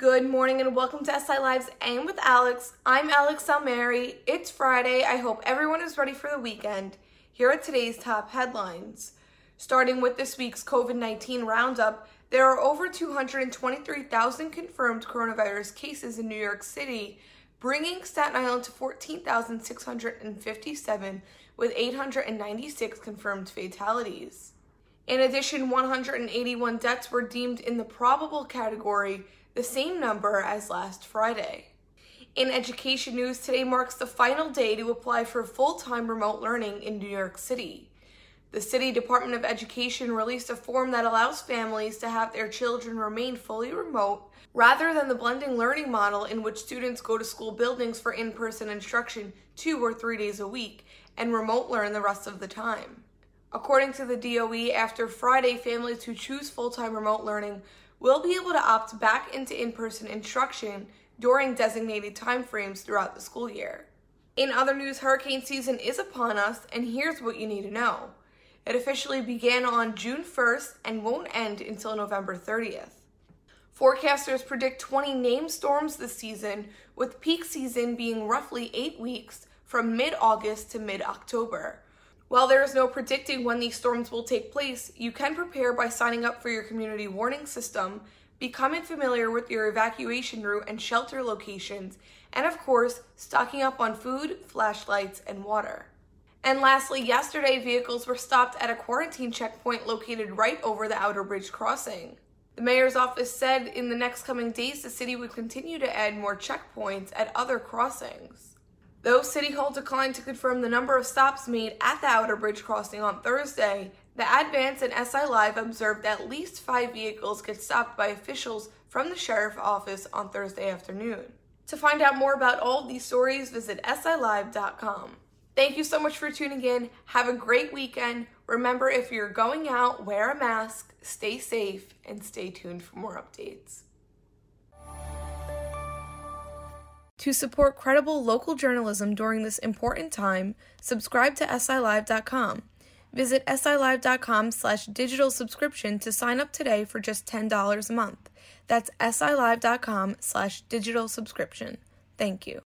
Good morning and welcome to SI Lives A.M. with Alex. I'm Alex Salmieri. It's Friday. I hope everyone is ready for the weekend. Here are today's top headlines. Starting with this week's COVID 19 roundup, there are over 223,000 confirmed coronavirus cases in New York City, bringing Staten Island to 14,657 with 896 confirmed fatalities. In addition, 181 deaths were deemed in the probable category the same number as last Friday. In education news, today marks the final day to apply for full time remote learning in New York City. The City Department of Education released a form that allows families to have their children remain fully remote rather than the blending learning model in which students go to school buildings for in person instruction two or three days a week and remote learn the rest of the time. According to the DOE, after Friday, families who choose full time remote learning will be able to opt back into in person instruction during designated timeframes throughout the school year. In other news, hurricane season is upon us, and here's what you need to know. It officially began on June 1st and won't end until November 30th. Forecasters predict 20 named storms this season, with peak season being roughly eight weeks from mid August to mid October. While there is no predicting when these storms will take place, you can prepare by signing up for your community warning system, becoming familiar with your evacuation route and shelter locations, and of course, stocking up on food, flashlights, and water. And lastly, yesterday vehicles were stopped at a quarantine checkpoint located right over the Outerbridge crossing. The mayor's office said in the next coming days the city would continue to add more checkpoints at other crossings. Though City Hall declined to confirm the number of stops made at the Outerbridge crossing on Thursday, the Advance and SI Live observed at least five vehicles get stopped by officials from the sheriff office on Thursday afternoon. To find out more about all these stories, visit SILive.com. Thank you so much for tuning in. Have a great weekend. Remember, if you're going out, wear a mask, stay safe, and stay tuned for more updates. To support credible local journalism during this important time, subscribe to SILive.com. Visit SILive.com slash digital subscription to sign up today for just $10 a month. That's SILive.com slash digital subscription. Thank you.